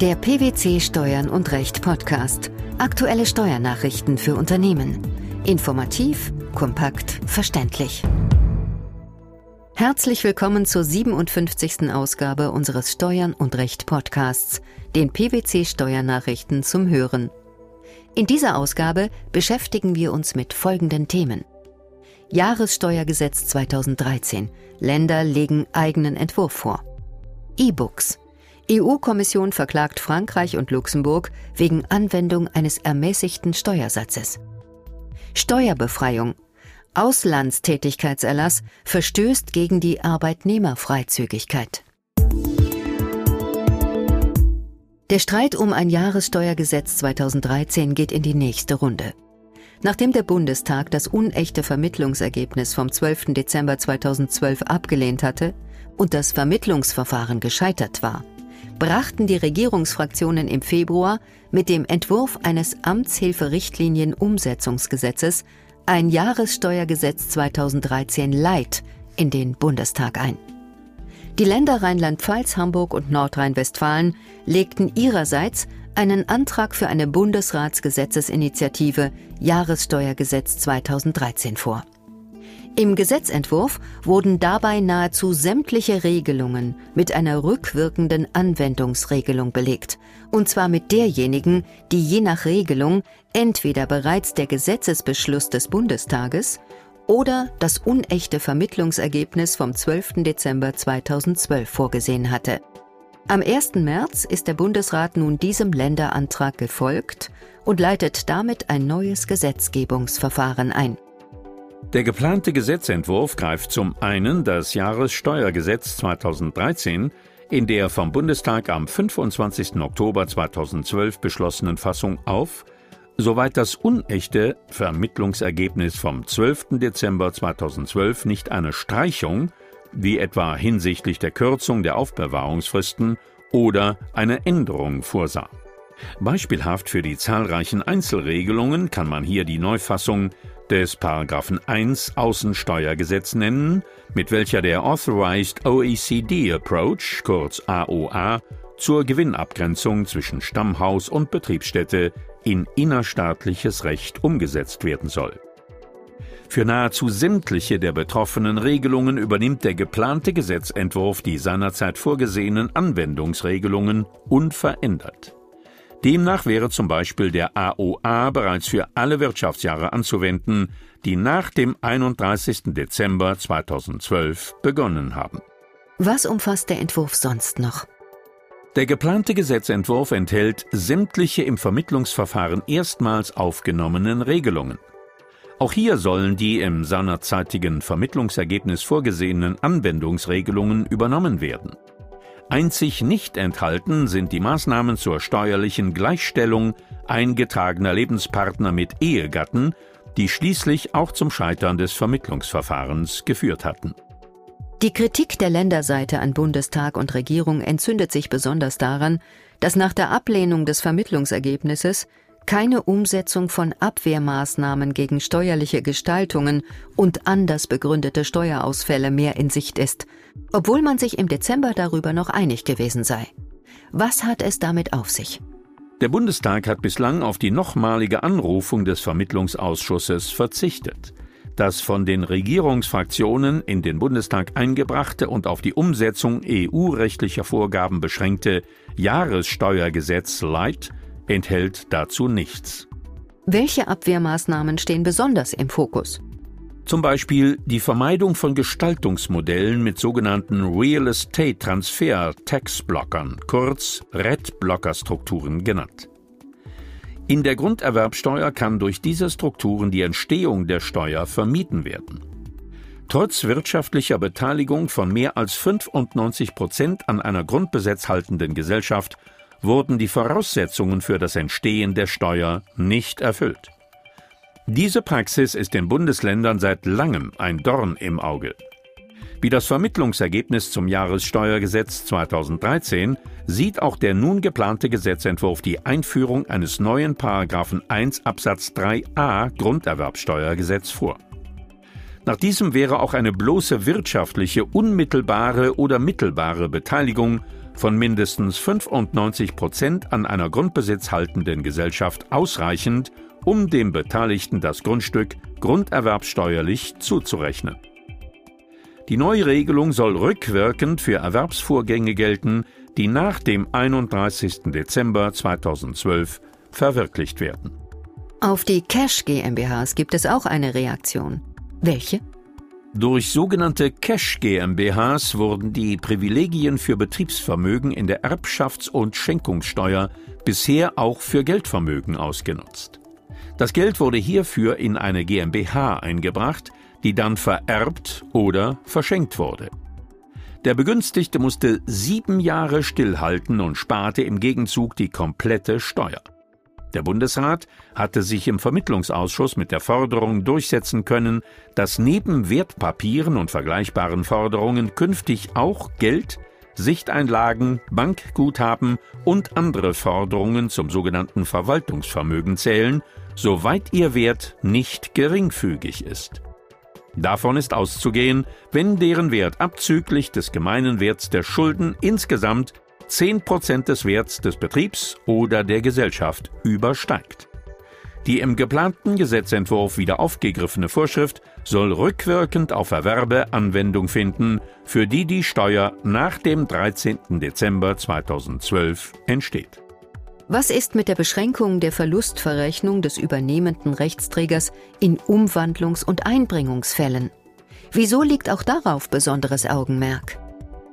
Der PwC Steuern und Recht Podcast. Aktuelle Steuernachrichten für Unternehmen. Informativ, kompakt, verständlich. Herzlich willkommen zur 57. Ausgabe unseres Steuern und Recht Podcasts, den PwC Steuernachrichten zum Hören. In dieser Ausgabe beschäftigen wir uns mit folgenden Themen. Jahressteuergesetz 2013. Länder legen eigenen Entwurf vor. E-Books. EU-Kommission verklagt Frankreich und Luxemburg wegen Anwendung eines ermäßigten Steuersatzes. Steuerbefreiung. Auslandstätigkeitserlass verstößt gegen die Arbeitnehmerfreizügigkeit. Der Streit um ein Jahressteuergesetz 2013 geht in die nächste Runde. Nachdem der Bundestag das unechte Vermittlungsergebnis vom 12. Dezember 2012 abgelehnt hatte und das Vermittlungsverfahren gescheitert war, brachten die Regierungsfraktionen im Februar mit dem Entwurf eines Amtshilferichtlinien-Umsetzungsgesetzes ein Jahressteuergesetz 2013 Light in den Bundestag ein. Die Länder Rheinland-Pfalz, Hamburg und Nordrhein-Westfalen legten ihrerseits einen Antrag für eine Bundesratsgesetzesinitiative Jahressteuergesetz 2013 vor. Im Gesetzentwurf wurden dabei nahezu sämtliche Regelungen mit einer rückwirkenden Anwendungsregelung belegt, und zwar mit derjenigen, die je nach Regelung entweder bereits der Gesetzesbeschluss des Bundestages oder das unechte Vermittlungsergebnis vom 12. Dezember 2012 vorgesehen hatte. Am 1. März ist der Bundesrat nun diesem Länderantrag gefolgt und leitet damit ein neues Gesetzgebungsverfahren ein. Der geplante Gesetzentwurf greift zum einen das Jahressteuergesetz 2013 in der vom Bundestag am 25. Oktober 2012 beschlossenen Fassung auf, soweit das unechte Vermittlungsergebnis vom 12. Dezember 2012 nicht eine Streichung, wie etwa hinsichtlich der Kürzung der Aufbewahrungsfristen oder eine Änderung vorsah. Beispielhaft für die zahlreichen Einzelregelungen kann man hier die Neufassung des Paragraphen 1 Außensteuergesetz nennen, mit welcher der Authorized OECD Approach, kurz AOA, zur Gewinnabgrenzung zwischen Stammhaus und Betriebsstätte in innerstaatliches Recht umgesetzt werden soll. Für nahezu sämtliche der betroffenen Regelungen übernimmt der geplante Gesetzentwurf die seinerzeit vorgesehenen Anwendungsregelungen unverändert. Demnach wäre zum Beispiel der AOA bereits für alle Wirtschaftsjahre anzuwenden, die nach dem 31. Dezember 2012 begonnen haben. Was umfasst der Entwurf sonst noch? Der geplante Gesetzentwurf enthält sämtliche im Vermittlungsverfahren erstmals aufgenommenen Regelungen. Auch hier sollen die im seinerzeitigen Vermittlungsergebnis vorgesehenen Anwendungsregelungen übernommen werden. Einzig nicht enthalten sind die Maßnahmen zur steuerlichen Gleichstellung eingetragener Lebenspartner mit Ehegatten, die schließlich auch zum Scheitern des Vermittlungsverfahrens geführt hatten. Die Kritik der Länderseite an Bundestag und Regierung entzündet sich besonders daran, dass nach der Ablehnung des Vermittlungsergebnisses keine Umsetzung von Abwehrmaßnahmen gegen steuerliche Gestaltungen und anders begründete Steuerausfälle mehr in Sicht ist, obwohl man sich im Dezember darüber noch einig gewesen sei. Was hat es damit auf sich? Der Bundestag hat bislang auf die nochmalige Anrufung des Vermittlungsausschusses verzichtet. Das von den Regierungsfraktionen in den Bundestag eingebrachte und auf die Umsetzung EU-rechtlicher Vorgaben beschränkte Jahressteuergesetz Light enthält dazu nichts. Welche Abwehrmaßnahmen stehen besonders im Fokus? Zum Beispiel die Vermeidung von Gestaltungsmodellen mit sogenannten Real Estate Transfer Tax Blockern, kurz RED-Blocker-Strukturen genannt. In der Grunderwerbsteuer kann durch diese Strukturen die Entstehung der Steuer vermieden werden. Trotz wirtschaftlicher Beteiligung von mehr als 95 Prozent an einer grundbesetzhaltenden Gesellschaft wurden die Voraussetzungen für das Entstehen der Steuer nicht erfüllt. Diese Praxis ist den Bundesländern seit langem ein Dorn im Auge. Wie das Vermittlungsergebnis zum Jahressteuergesetz 2013 sieht auch der nun geplante Gesetzentwurf die Einführung eines neuen Paragraphen 1 Absatz 3a Grunderwerbsteuergesetz vor. Nach diesem wäre auch eine bloße wirtschaftliche, unmittelbare oder mittelbare Beteiligung von mindestens 95 Prozent an einer Grundbesitz haltenden Gesellschaft ausreichend, um dem Beteiligten das Grundstück grunderwerbsteuerlich zuzurechnen. Die neue Regelung soll rückwirkend für Erwerbsvorgänge gelten, die nach dem 31. Dezember 2012 verwirklicht werden. Auf die Cash GmbHs gibt es auch eine Reaktion. Welche? Durch sogenannte Cash GmbHs wurden die Privilegien für Betriebsvermögen in der Erbschafts- und Schenkungssteuer bisher auch für Geldvermögen ausgenutzt. Das Geld wurde hierfür in eine GmbH eingebracht, die dann vererbt oder verschenkt wurde. Der Begünstigte musste sieben Jahre stillhalten und sparte im Gegenzug die komplette Steuer. Der Bundesrat hatte sich im Vermittlungsausschuss mit der Forderung durchsetzen können, dass neben Wertpapieren und vergleichbaren Forderungen künftig auch Geld, Sichteinlagen, Bankguthaben und andere Forderungen zum sogenannten Verwaltungsvermögen zählen, soweit ihr Wert nicht geringfügig ist. Davon ist auszugehen, wenn deren Wert abzüglich des gemeinen Werts der Schulden insgesamt 10 Prozent des Werts des Betriebs oder der Gesellschaft übersteigt. Die im geplanten Gesetzentwurf wieder aufgegriffene Vorschrift soll rückwirkend auf Erwerbe Anwendung finden, für die die Steuer nach dem 13. Dezember 2012 entsteht. Was ist mit der Beschränkung der Verlustverrechnung des übernehmenden Rechtsträgers in Umwandlungs- und Einbringungsfällen? Wieso liegt auch darauf besonderes Augenmerk?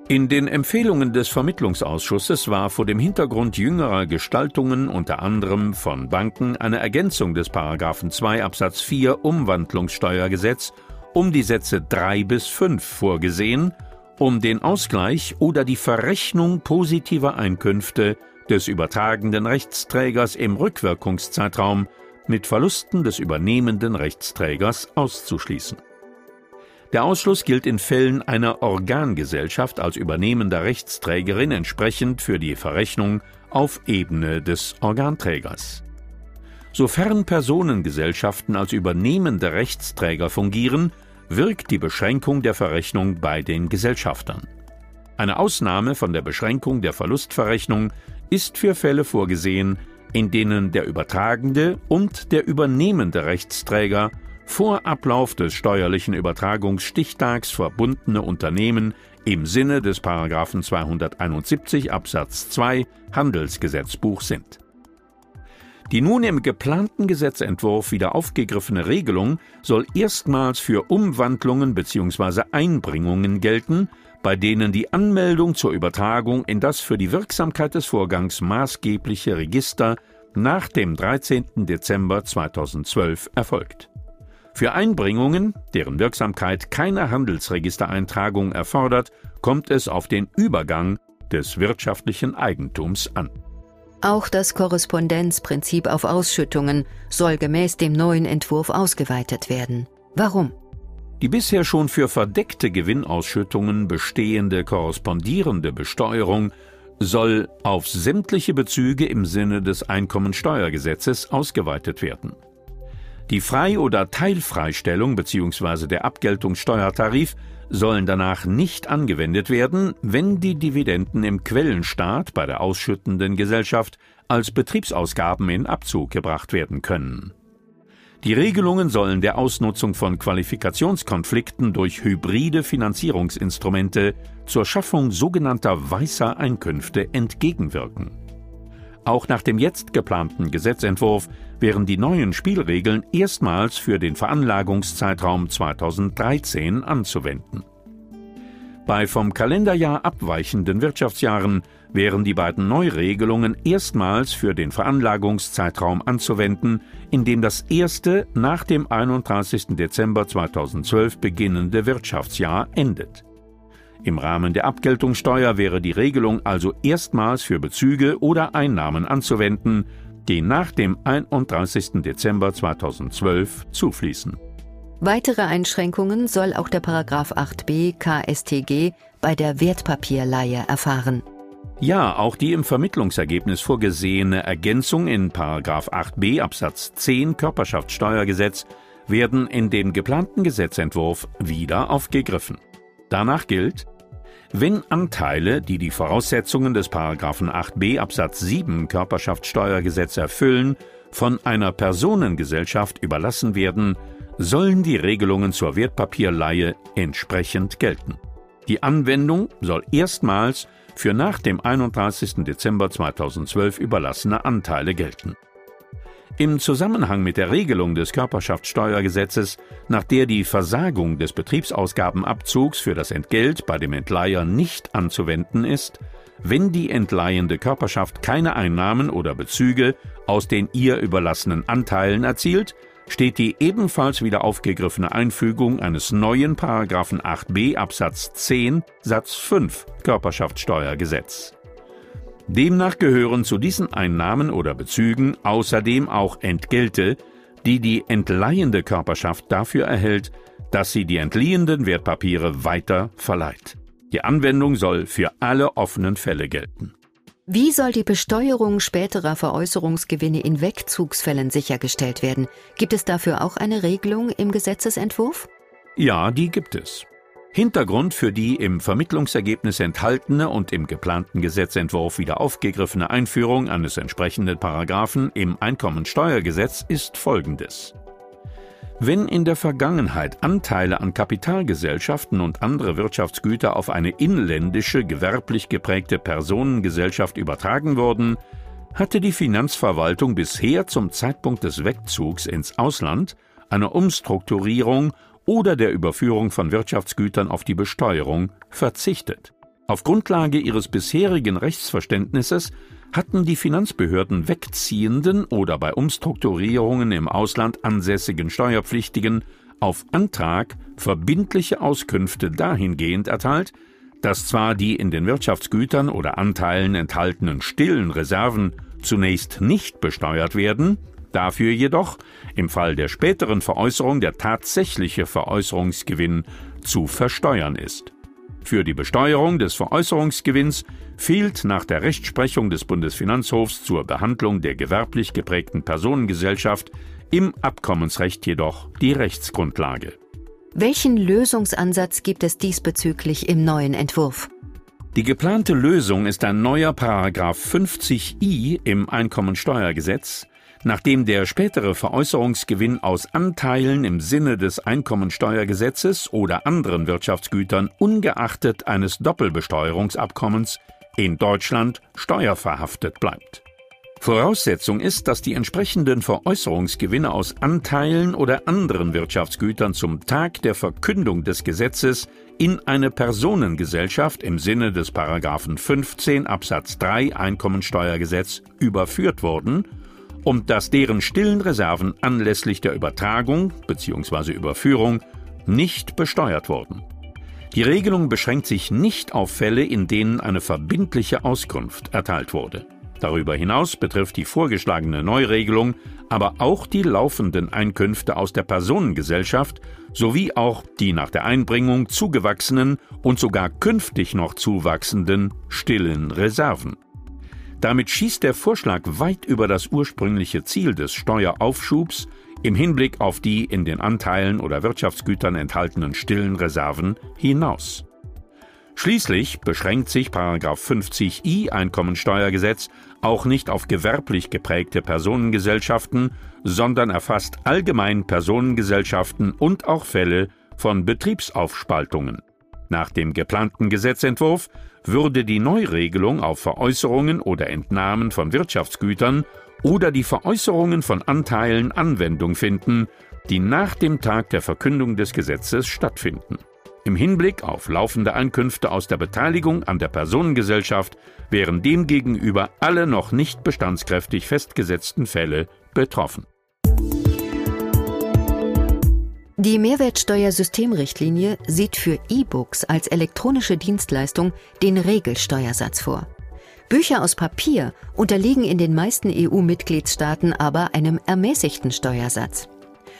In den Empfehlungen des Vermittlungsausschusses war vor dem Hintergrund jüngerer Gestaltungen unter anderem von Banken eine Ergänzung des Paragraphen 2 Absatz 4 Umwandlungssteuergesetz um die Sätze 3 bis 5 vorgesehen, um den Ausgleich oder die Verrechnung positiver Einkünfte des übertragenden Rechtsträgers im Rückwirkungszeitraum mit Verlusten des übernehmenden Rechtsträgers auszuschließen. Der Ausschluss gilt in Fällen einer Organgesellschaft als übernehmender Rechtsträgerin entsprechend für die Verrechnung auf Ebene des Organträgers. Sofern Personengesellschaften als übernehmende Rechtsträger fungieren, wirkt die Beschränkung der Verrechnung bei den Gesellschaftern. Eine Ausnahme von der Beschränkung der Verlustverrechnung ist für Fälle vorgesehen, in denen der übertragende und der übernehmende Rechtsträger vor Ablauf des steuerlichen Übertragungsstichtags verbundene Unternehmen im Sinne des 271 Absatz 2 Handelsgesetzbuch sind. Die nun im geplanten Gesetzentwurf wieder aufgegriffene Regelung soll erstmals für Umwandlungen bzw. Einbringungen gelten, bei denen die Anmeldung zur Übertragung in das für die Wirksamkeit des Vorgangs maßgebliche Register nach dem 13. Dezember 2012 erfolgt. Für Einbringungen, deren Wirksamkeit keine Handelsregistereintragung erfordert, kommt es auf den Übergang des wirtschaftlichen Eigentums an. Auch das Korrespondenzprinzip auf Ausschüttungen soll gemäß dem neuen Entwurf ausgeweitet werden. Warum? Die bisher schon für verdeckte Gewinnausschüttungen bestehende korrespondierende Besteuerung soll auf sämtliche Bezüge im Sinne des Einkommensteuergesetzes ausgeweitet werden. Die Frei- oder Teilfreistellung bzw. der Abgeltungssteuertarif sollen danach nicht angewendet werden, wenn die Dividenden im Quellenstaat bei der ausschüttenden Gesellschaft als Betriebsausgaben in Abzug gebracht werden können. Die Regelungen sollen der Ausnutzung von Qualifikationskonflikten durch hybride Finanzierungsinstrumente zur Schaffung sogenannter weißer Einkünfte entgegenwirken. Auch nach dem jetzt geplanten Gesetzentwurf wären die neuen Spielregeln erstmals für den Veranlagungszeitraum 2013 anzuwenden. Bei vom Kalenderjahr abweichenden Wirtschaftsjahren wären die beiden Neuregelungen erstmals für den Veranlagungszeitraum anzuwenden, in dem das erste nach dem 31. Dezember 2012 beginnende Wirtschaftsjahr endet. Im Rahmen der Abgeltungssteuer wäre die Regelung also erstmals für Bezüge oder Einnahmen anzuwenden, die nach dem 31. Dezember 2012 zufließen. Weitere Einschränkungen soll auch der Paragraph 8b KSTG bei der Wertpapierleihe erfahren. Ja, auch die im Vermittlungsergebnis vorgesehene Ergänzung in Paragraph 8b Absatz 10 Körperschaftssteuergesetz werden in dem geplanten Gesetzentwurf wieder aufgegriffen. Danach gilt, wenn Anteile, die die Voraussetzungen des Paragraphen 8b Absatz 7 Körperschaftssteuergesetz erfüllen, von einer Personengesellschaft überlassen werden, sollen die Regelungen zur Wertpapierleihe entsprechend gelten. Die Anwendung soll erstmals für nach dem 31. Dezember 2012 überlassene Anteile gelten. Im Zusammenhang mit der Regelung des Körperschaftssteuergesetzes, nach der die Versagung des Betriebsausgabenabzugs für das Entgelt bei dem Entleiher nicht anzuwenden ist, wenn die entleihende Körperschaft keine Einnahmen oder Bezüge aus den ihr überlassenen Anteilen erzielt, steht die ebenfalls wieder aufgegriffene Einfügung eines neuen Paragraphen 8b Absatz 10 Satz 5 Körperschaftssteuergesetz. Demnach gehören zu diesen Einnahmen oder Bezügen außerdem auch Entgelte, die die entleihende Körperschaft dafür erhält, dass sie die entliehenden Wertpapiere weiter verleiht. Die Anwendung soll für alle offenen Fälle gelten. Wie soll die Besteuerung späterer Veräußerungsgewinne in Wegzugsfällen sichergestellt werden? Gibt es dafür auch eine Regelung im Gesetzesentwurf? Ja, die gibt es. Hintergrund für die im Vermittlungsergebnis enthaltene und im geplanten Gesetzentwurf wieder aufgegriffene Einführung eines entsprechenden Paragraphen im Einkommensteuergesetz ist folgendes. Wenn in der Vergangenheit Anteile an Kapitalgesellschaften und andere Wirtschaftsgüter auf eine inländische, gewerblich geprägte Personengesellschaft übertragen wurden, hatte die Finanzverwaltung bisher zum Zeitpunkt des Wegzugs ins Ausland eine Umstrukturierung oder der Überführung von Wirtschaftsgütern auf die Besteuerung verzichtet. Auf Grundlage ihres bisherigen Rechtsverständnisses hatten die Finanzbehörden wegziehenden oder bei Umstrukturierungen im Ausland ansässigen Steuerpflichtigen auf Antrag verbindliche Auskünfte dahingehend erteilt, dass zwar die in den Wirtschaftsgütern oder Anteilen enthaltenen stillen Reserven zunächst nicht besteuert werden, Dafür jedoch im Fall der späteren Veräußerung der tatsächliche Veräußerungsgewinn zu versteuern ist. Für die Besteuerung des Veräußerungsgewinns fehlt nach der Rechtsprechung des Bundesfinanzhofs zur Behandlung der gewerblich geprägten Personengesellschaft im Abkommensrecht jedoch die Rechtsgrundlage. Welchen Lösungsansatz gibt es diesbezüglich im neuen Entwurf? Die geplante Lösung ist ein neuer Paragraph 50i im Einkommensteuergesetz, Nachdem der spätere Veräußerungsgewinn aus Anteilen im Sinne des Einkommensteuergesetzes oder anderen Wirtschaftsgütern ungeachtet eines Doppelbesteuerungsabkommens in Deutschland steuerverhaftet bleibt. Voraussetzung ist, dass die entsprechenden Veräußerungsgewinne aus Anteilen oder anderen Wirtschaftsgütern zum Tag der Verkündung des Gesetzes in eine Personengesellschaft im Sinne des Paragraphen 15 Absatz 3 Einkommensteuergesetz überführt wurden und dass deren stillen Reserven anlässlich der Übertragung bzw. Überführung nicht besteuert wurden. Die Regelung beschränkt sich nicht auf Fälle, in denen eine verbindliche Auskunft erteilt wurde. Darüber hinaus betrifft die vorgeschlagene Neuregelung aber auch die laufenden Einkünfte aus der Personengesellschaft sowie auch die nach der Einbringung zugewachsenen und sogar künftig noch zuwachsenden stillen Reserven. Damit schießt der Vorschlag weit über das ursprüngliche Ziel des Steueraufschubs im Hinblick auf die in den Anteilen oder Wirtschaftsgütern enthaltenen stillen Reserven hinaus. Schließlich beschränkt sich 50i Einkommensteuergesetz auch nicht auf gewerblich geprägte Personengesellschaften, sondern erfasst allgemein Personengesellschaften und auch Fälle von Betriebsaufspaltungen. Nach dem geplanten Gesetzentwurf würde die Neuregelung auf Veräußerungen oder Entnahmen von Wirtschaftsgütern oder die Veräußerungen von Anteilen Anwendung finden, die nach dem Tag der Verkündung des Gesetzes stattfinden. Im Hinblick auf laufende Einkünfte aus der Beteiligung an der Personengesellschaft wären demgegenüber alle noch nicht bestandskräftig festgesetzten Fälle betroffen. Die Mehrwertsteuersystemrichtlinie sieht für E-Books als elektronische Dienstleistung den Regelsteuersatz vor. Bücher aus Papier unterliegen in den meisten EU-Mitgliedstaaten aber einem ermäßigten Steuersatz.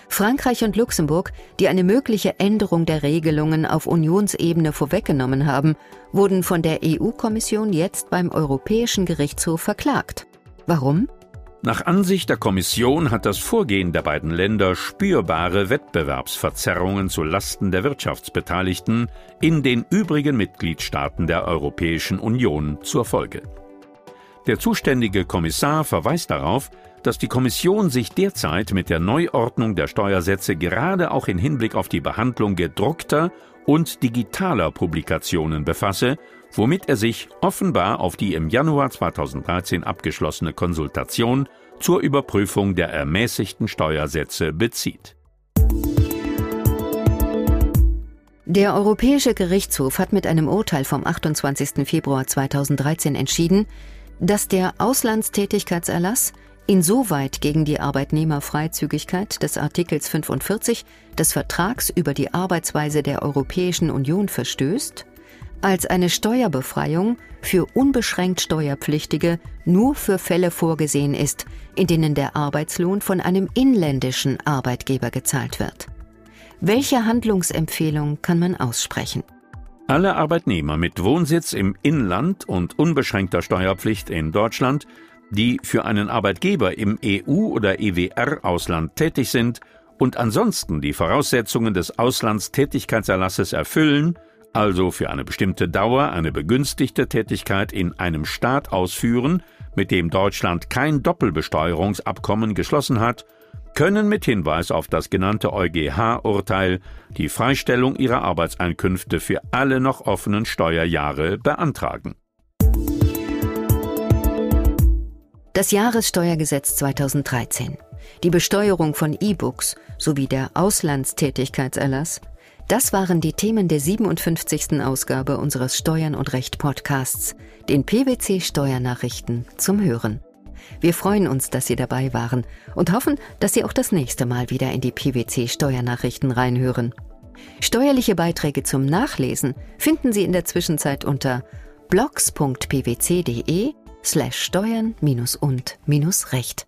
Frankreich und Luxemburg, die eine mögliche Änderung der Regelungen auf Unionsebene vorweggenommen haben, wurden von der EU-Kommission jetzt beim Europäischen Gerichtshof verklagt. Warum? Nach Ansicht der Kommission hat das Vorgehen der beiden Länder spürbare Wettbewerbsverzerrungen zu Lasten der Wirtschaftsbeteiligten in den übrigen Mitgliedstaaten der Europäischen Union zur Folge. Der zuständige Kommissar verweist darauf, dass die Kommission sich derzeit mit der Neuordnung der Steuersätze gerade auch in Hinblick auf die Behandlung gedruckter und digitaler Publikationen befasse womit er sich offenbar auf die im Januar 2013 abgeschlossene Konsultation zur Überprüfung der ermäßigten Steuersätze bezieht. Der Europäische Gerichtshof hat mit einem Urteil vom 28. Februar 2013 entschieden, dass der Auslandstätigkeitserlass insoweit gegen die Arbeitnehmerfreizügigkeit des Artikels 45 des Vertrags über die Arbeitsweise der Europäischen Union verstößt, als eine Steuerbefreiung für unbeschränkt Steuerpflichtige nur für Fälle vorgesehen ist, in denen der Arbeitslohn von einem inländischen Arbeitgeber gezahlt wird. Welche Handlungsempfehlung kann man aussprechen? Alle Arbeitnehmer mit Wohnsitz im Inland und unbeschränkter Steuerpflicht in Deutschland, die für einen Arbeitgeber im EU- oder EWR-Ausland tätig sind und ansonsten die Voraussetzungen des Auslandstätigkeitserlasses erfüllen, also für eine bestimmte Dauer eine begünstigte Tätigkeit in einem Staat ausführen, mit dem Deutschland kein Doppelbesteuerungsabkommen geschlossen hat, können mit Hinweis auf das genannte EuGH-Urteil die Freistellung ihrer Arbeitseinkünfte für alle noch offenen Steuerjahre beantragen. Das Jahressteuergesetz 2013, die Besteuerung von E-Books sowie der Auslandstätigkeitserlass das waren die Themen der 57. Ausgabe unseres Steuern und Recht Podcasts, den PwC Steuernachrichten zum Hören. Wir freuen uns, dass Sie dabei waren und hoffen, dass Sie auch das nächste Mal wieder in die PwC Steuernachrichten reinhören. Steuerliche Beiträge zum Nachlesen finden Sie in der Zwischenzeit unter blogs.pwc.de slash steuern und recht.